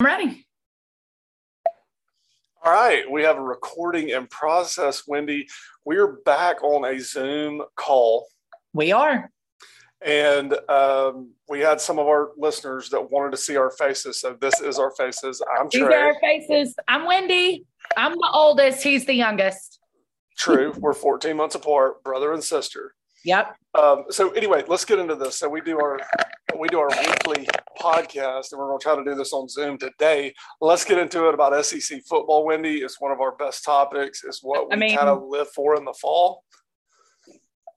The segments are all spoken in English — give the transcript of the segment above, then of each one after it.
I'm ready. All right, we have a recording in process, Wendy. We're back on a Zoom call. We are. And um, we had some of our listeners that wanted to see our faces. So this is our faces. I'm These Trey. are our faces. I'm Wendy. I'm the oldest. He's the youngest. True. We're 14 months apart, brother and sister. Yep. Um, so anyway, let's get into this. So we do our we do our weekly podcast, and we're going to try to do this on Zoom today. Let's get into it about SEC football. Wendy, it's one of our best topics. It's what we I mean- kind of live for in the fall.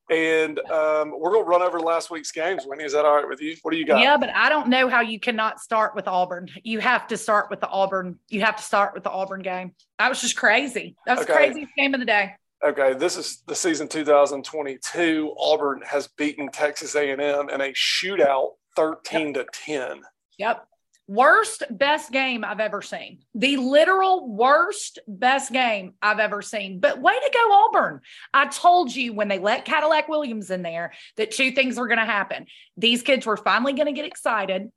And um, we're going to run over last week's games. Wendy, is that all right with you? What do you got? Yeah, but I don't know how you cannot start with Auburn. You have to start with the Auburn. You have to start with the Auburn game. That was just crazy. That was the craziest game of the day. Okay, this is the season 2022. Auburn has beaten Texas A&M in a shootout, 13 to 10. Yep. Worst, best game I've ever seen. The literal worst, best game I've ever seen. But way to go, Auburn. I told you when they let Cadillac Williams in there that two things were going to happen. These kids were finally going to get excited.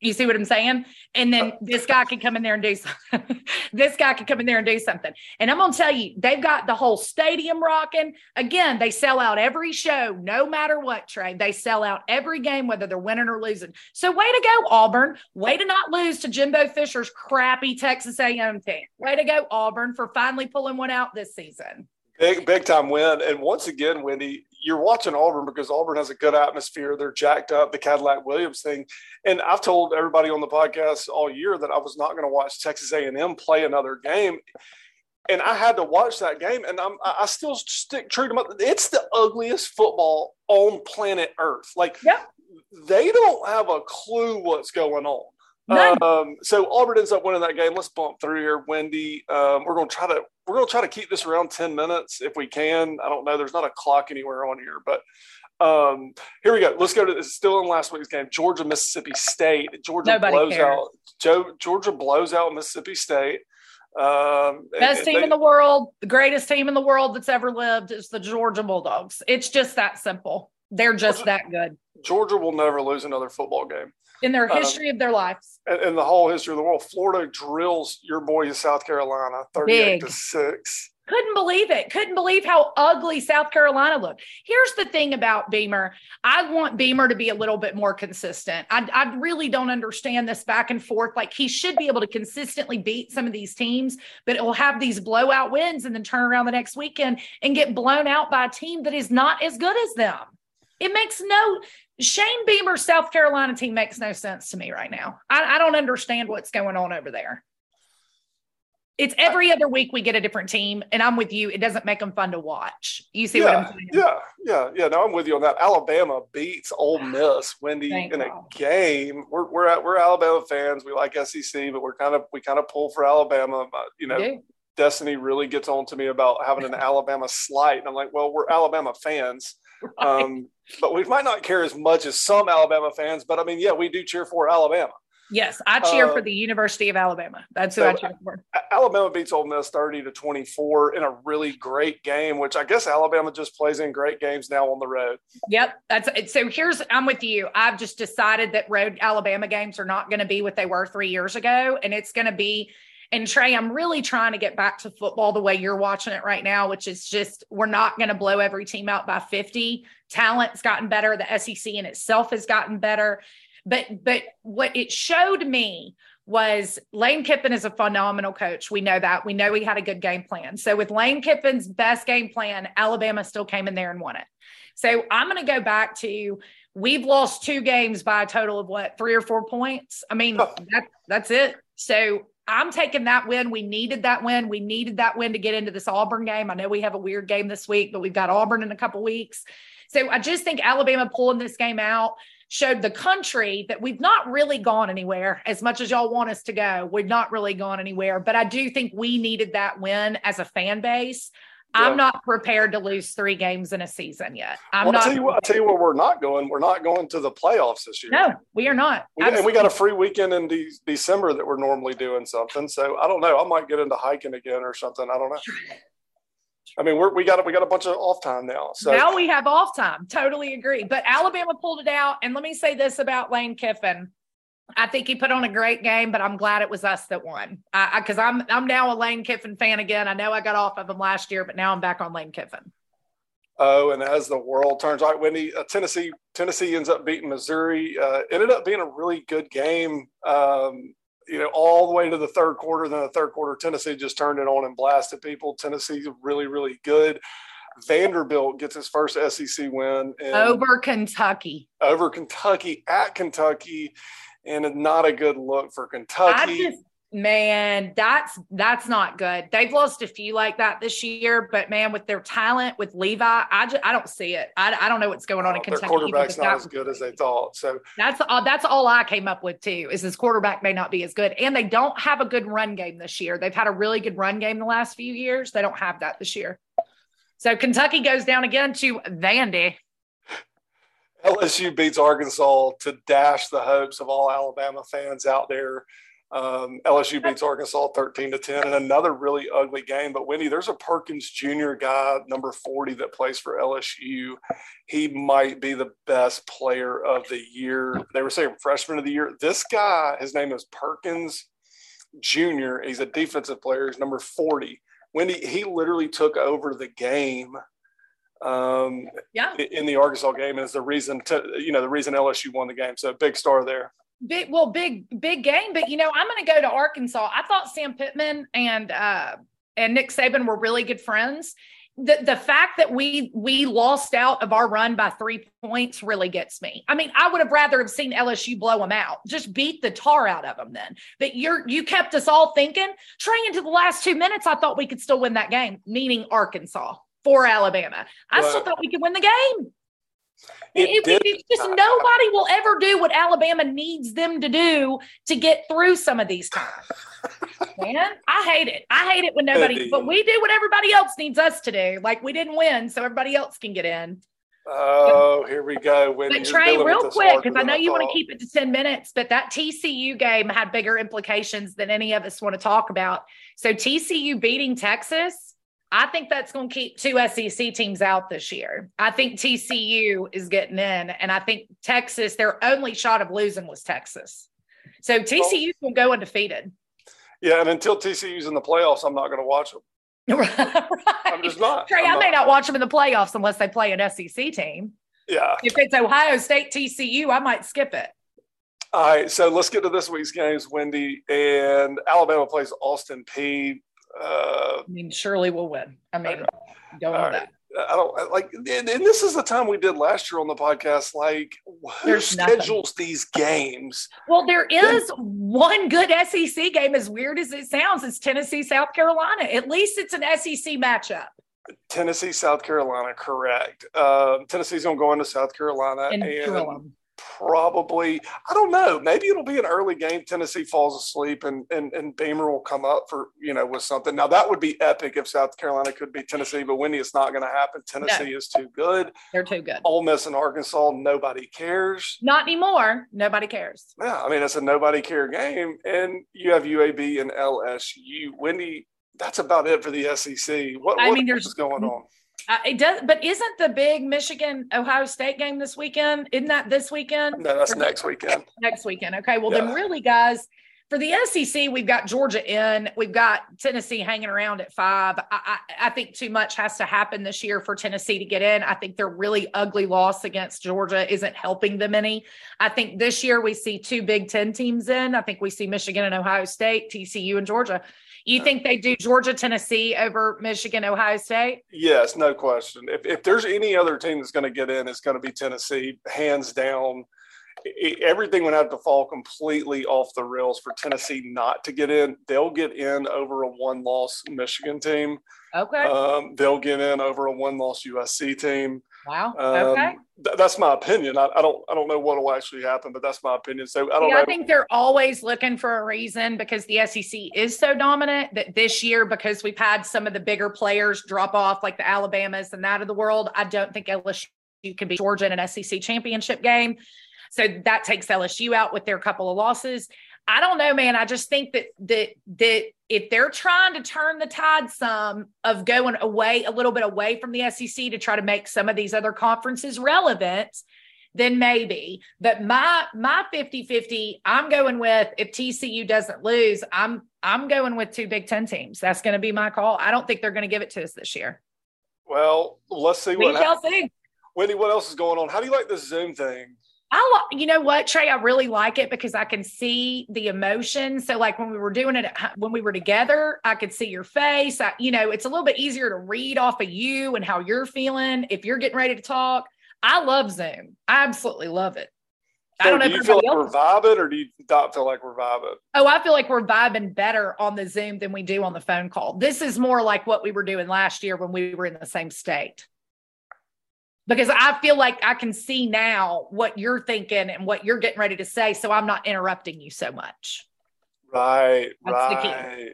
You see what I'm saying? And then oh. this guy can come in there and do something. this guy can come in there and do something. And I'm going to tell you, they've got the whole stadium rocking. Again, they sell out every show, no matter what, Trey. They sell out every game, whether they're winning or losing. So way to go, Auburn. Way to not lose to Jimbo Fisher's crappy Texas A&M team. Way to go, Auburn, for finally pulling one out this season. Big, big time win. And once again, Wendy, you're watching Auburn because Auburn has a good atmosphere. They're jacked up, the Cadillac Williams thing. And I've told everybody on the podcast all year that I was not going to watch Texas A&M play another game. And I had to watch that game, and I'm, I still stick true to my. It's the ugliest football on planet Earth. Like, Yep. they don't have a clue what's going on. Um, so Auburn ends up winning that game. Let's bump through here, Wendy. Um, we're going to try to we're going to try to keep this around ten minutes if we can. I don't know. There's not a clock anywhere on here, but um, here we go. Let's go to this. Still in last week's game, Georgia Mississippi State. Georgia Nobody blows cares. out. Joe, Georgia blows out Mississippi State. Um, Best team they- in the world, the greatest team in the world that's ever lived is the Georgia Bulldogs. It's just that simple. They're just that good Georgia will never lose another football game in their Um, history of their lives. in, in the whole history of the world. Florida drills your boys, South Carolina, thirty-eight Big. to six. Couldn't believe it. Couldn't believe how ugly South Carolina looked. Here's the thing about Beamer. I want Beamer to be a little bit more consistent. I, I really don't understand this back and forth. Like he should be able to consistently beat some of these teams, but it will have these blowout wins and then turn around the next weekend and get blown out by a team that is not as good as them. It makes no Shane Beamer's South Carolina team makes no sense to me right now. I, I don't understand what's going on over there. It's every other week we get a different team, and I'm with you. It doesn't make them fun to watch. You see what I'm saying? yeah, yeah, yeah. No, I'm with you on that. Alabama beats Ole Miss, Wendy, Thank in a game. We're we're at, we're Alabama fans. We like SEC, but we're kind of we kind of pull for Alabama. But, you know. Destiny really gets on to me about having an Alabama slight, and I'm like, well, we're Alabama fans, um, but we might not care as much as some Alabama fans. But I mean, yeah, we do cheer for Alabama. Yes, I cheer Uh, for the University of Alabama. That's who so- I cheer for. Alabama beats Ole Miss 30 to 24 in a really great game, which I guess Alabama just plays in great games now on the road. Yep, that's it. So here's I'm with you. I've just decided that road Alabama games are not going to be what they were three years ago, and it's going to be. And Trey, I'm really trying to get back to football the way you're watching it right now, which is just we're not going to blow every team out by 50. Talent's gotten better. The SEC in itself has gotten better. But but what it showed me was Lane Kiffin is a phenomenal coach. We know that. We know he had a good game plan. So with Lane Kiffin's best game plan, Alabama still came in there and won it. So I'm going to go back to we've lost two games by a total of what three or four points. I mean oh. that that's it. So I'm taking that win. We needed that win. We needed that win to get into this Auburn game. I know we have a weird game this week, but we've got Auburn in a couple weeks. So I just think Alabama pulling this game out showed the country that we've not really gone anywhere as much as y'all want us to go. We've not really gone anywhere, but I do think we needed that win as a fan base. I'm not prepared to lose three games in a season yet. I'm well, not. I tell you what, I tell you where we're not going. We're not going to the playoffs this year. no, we are not. We, and we got a free weekend in de- December that we're normally doing something. So I don't know. I might get into hiking again or something. I don't know. I mean, we're, we got we got a bunch of off time now. So now we have off time. Totally agree. But Alabama pulled it out. And let me say this about Lane Kiffin. I think he put on a great game, but I'm glad it was us that won. Because I'm I'm now a Lane Kiffin fan again. I know I got off of him last year, but now I'm back on Lane Kiffin. Oh, and as the world turns when he uh, Tennessee Tennessee ends up beating Missouri, uh, ended up being a really good game. Um, you know, all the way to the third quarter. Then the third quarter, Tennessee just turned it on and blasted people. Tennessee's really, really good. Vanderbilt gets his first SEC win over Kentucky. Over Kentucky at Kentucky, and not a good look for Kentucky. Just, man, that's that's not good. They've lost a few like that this year, but man, with their talent, with Levi, I just, I don't see it. I, I don't know what's going on in Kentucky. Their quarterback's not as good as they thought. So that's all. That's all I came up with too. Is this quarterback may not be as good, and they don't have a good run game this year. They've had a really good run game the last few years. They don't have that this year. So Kentucky goes down again to Vandy. LSU beats Arkansas to dash the hopes of all Alabama fans out there. Um, LSU beats Arkansas 13 to 10 and another really ugly game. But Wendy, there's a Perkins Jr. guy, number 40, that plays for LSU. He might be the best player of the year. They were saying freshman of the year. This guy, his name is Perkins Jr. He's a defensive player. He's number 40. Wendy, he literally took over the game um, yeah. in the Arkansas game is the reason to, you know, the reason LSU won the game. So big star there. Big, well, big, big game. But, you know, I'm going to go to Arkansas. I thought Sam Pittman and, uh, and Nick Saban were really good friends. The, the fact that we we lost out of our run by three points really gets me. I mean, I would have rather have seen LSU blow them out, just beat the tar out of them. Then, but you're you kept us all thinking. Trying into the last two minutes, I thought we could still win that game, meaning Arkansas for Alabama. I well, still thought we could win the game. It, it, it's just nobody will ever do what Alabama needs them to do to get through some of these times. Man, I hate it. I hate it when nobody, but we do what everybody else needs us to do. Like we didn't win, so everybody else can get in. Oh, here we go. When but Trey, real quick, because I know you want to keep it to 10 minutes, but that TCU game had bigger implications than any of us want to talk about. So TCU beating Texas I think that's going to keep two SEC teams out this year. I think TCU is getting in, and I think Texas, their only shot of losing was Texas. So TCU will go undefeated. Yeah, and until TCU's in the playoffs, I'm not going to watch them. right. I'm just not. Trey, I'm I may not watch them in the playoffs unless they play an SEC team. Yeah. If it's Ohio State TCU, I might skip it. All right, so let's get to this week's games, Wendy. And Alabama plays Austin Peay uh, I mean, surely we'll win. I mean, go on that. I don't like, and, and, this is the time we did last year on the podcast. Like, who There's schedules nothing. these games? Well, there is one good SEC game. As weird as it sounds, it's Tennessee, South Carolina. At least it's an SEC matchup. Tennessee, South Carolina, correct. Uh, Tennessee's going to go into South Carolina and, and probably I don't know. Maybe it'll be an early game. Tennessee falls asleep and and and Beamer will come up for you know with something. Now that would be epic if South Carolina could beat Tennessee, but Wendy, it's not going to happen. Tennessee no. is too good. They're too good. Ole Miss and Arkansas, nobody cares. Not anymore. Nobody cares. Yeah, I mean it's a nobody care game, and you have UAB and LSU. Wendy, that's about it for the SEC. What, I what mean, there's going on? Uh, it does, but isn't the big Michigan Ohio State game this weekend? Isn't that this weekend? No, that's or next weekend. Next weekend. Okay. Well, yeah. then, really, guys, for the SEC, we've got Georgia in, we've got Tennessee hanging around at five. I, I, I, think too much has to happen this year for Tennessee to get in. I think their really ugly loss against Georgia isn't helping them any. I think this year we see two Big Ten teams in. I think we see Michigan and Ohio State, TCU and Georgia. You uh, think they do Georgia, Tennessee over Michigan, Ohio State? Yes, no question. If, if there's any other team that's going to get in, it's going to be Tennessee, hands down. Everything would have to fall completely off the rails for Tennessee not to get in. They'll get in over a one loss Michigan team. Okay. Um, they'll get in over a one loss USC team. Wow. Um, okay. Th- that's my opinion. I, I, don't I don't know what will actually happen, but that's my opinion. So I don't yeah, know. I think they're always looking for a reason because the SEC is so dominant that this year, because we've had some of the bigger players drop off, like the Alabamas and that of the world, I don't think LSU can be Georgia in an SEC championship game. So that takes LSU out with their couple of losses. I don't know, man. I just think that that that if they're trying to turn the tide some of going away a little bit away from the SEC to try to make some of these other conferences relevant, then maybe. But my my 50-50, I'm going with if TCU doesn't lose, I'm I'm going with two Big Ten teams. That's going to be my call. I don't think they're going to give it to us this year. Well, let's see We what shall happens. see. Wendy, what else is going on? How do you like this Zoom thing? I you know what, Trey, I really like it because I can see the emotion. So like when we were doing it at when we were together, I could see your face. I, you know, it's a little bit easier to read off of you and how you're feeling if you're getting ready to talk. I love Zoom. I absolutely love it. I don't know do if you feel like else. we're vibing or do you not feel like we're vibing? Oh, I feel like we're vibing better on the Zoom than we do on the phone call. This is more like what we were doing last year when we were in the same state. Because I feel like I can see now what you're thinking and what you're getting ready to say. So I'm not interrupting you so much. Right, That's the key. right.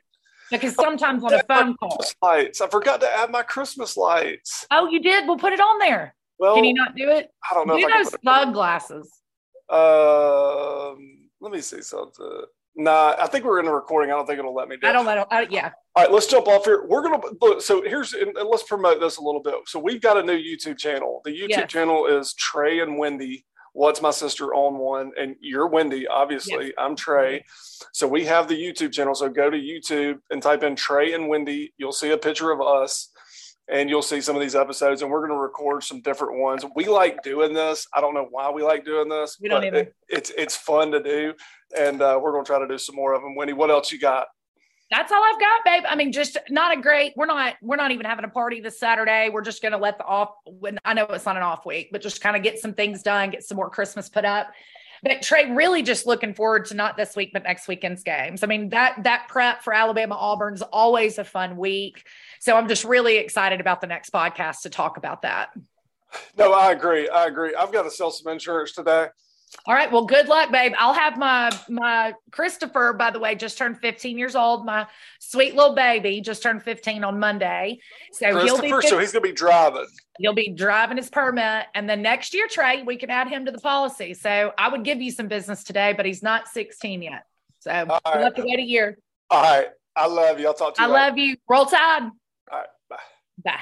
Because sometimes on a phone call, lights. I forgot to add my Christmas lights. oh, you did? We'll put it on there. Well, Can you not do it? I don't know Do those sunglasses. Um, let me see something. Nah, I think we're in a recording. I don't think it'll let me do I don't let them. I, yeah. All right, let's jump off here. We're gonna look. So here's and let's promote this a little bit. So we've got a new YouTube channel. The YouTube Yes. channel is Trey and Wendy. What's my sister on one? And you're Wendy, obviously. I'm Trey. So we have the YouTube channel. So go to YouTube and type in Trey and Wendy. You'll see a picture of us, and you'll see some of these episodes. And we're gonna record some different ones. We like doing this. I don't know why we like doing this. We don't but either. it- it's it's fun to do, and uh, we're gonna try to do some more of them. Winnie, what else you got? That's all I've got, babe. I mean, just not a great. We're not. We're not even having a party this Saturday. We're just going to let the off. When I know it's not an off week, but just kind of get some things done, get some more Christmas put up. But Trey, really just looking forward to not this week, but next weekend's games. I mean that that prep for Alabama Auburn's always a fun week. So I'm just really excited about the next podcast to talk about that. No, I agree. I agree. I've got to sell some insurance today. All right. Well, good luck, babe. I'll have my my Christopher, by the way, just turned 15 years old. My sweet little baby just turned 15 on Monday. So he'll be Christopher, so he's going to be driving. he'll be driving his permit. And then next year, Trey, we can add him to the policy. So I would give you some business today, but he's not 16 yet. So All we'll right. have to wait a year. All right. I love you. I'll talk to I you later. love you. Roll Tide. All right. Bye. Bye.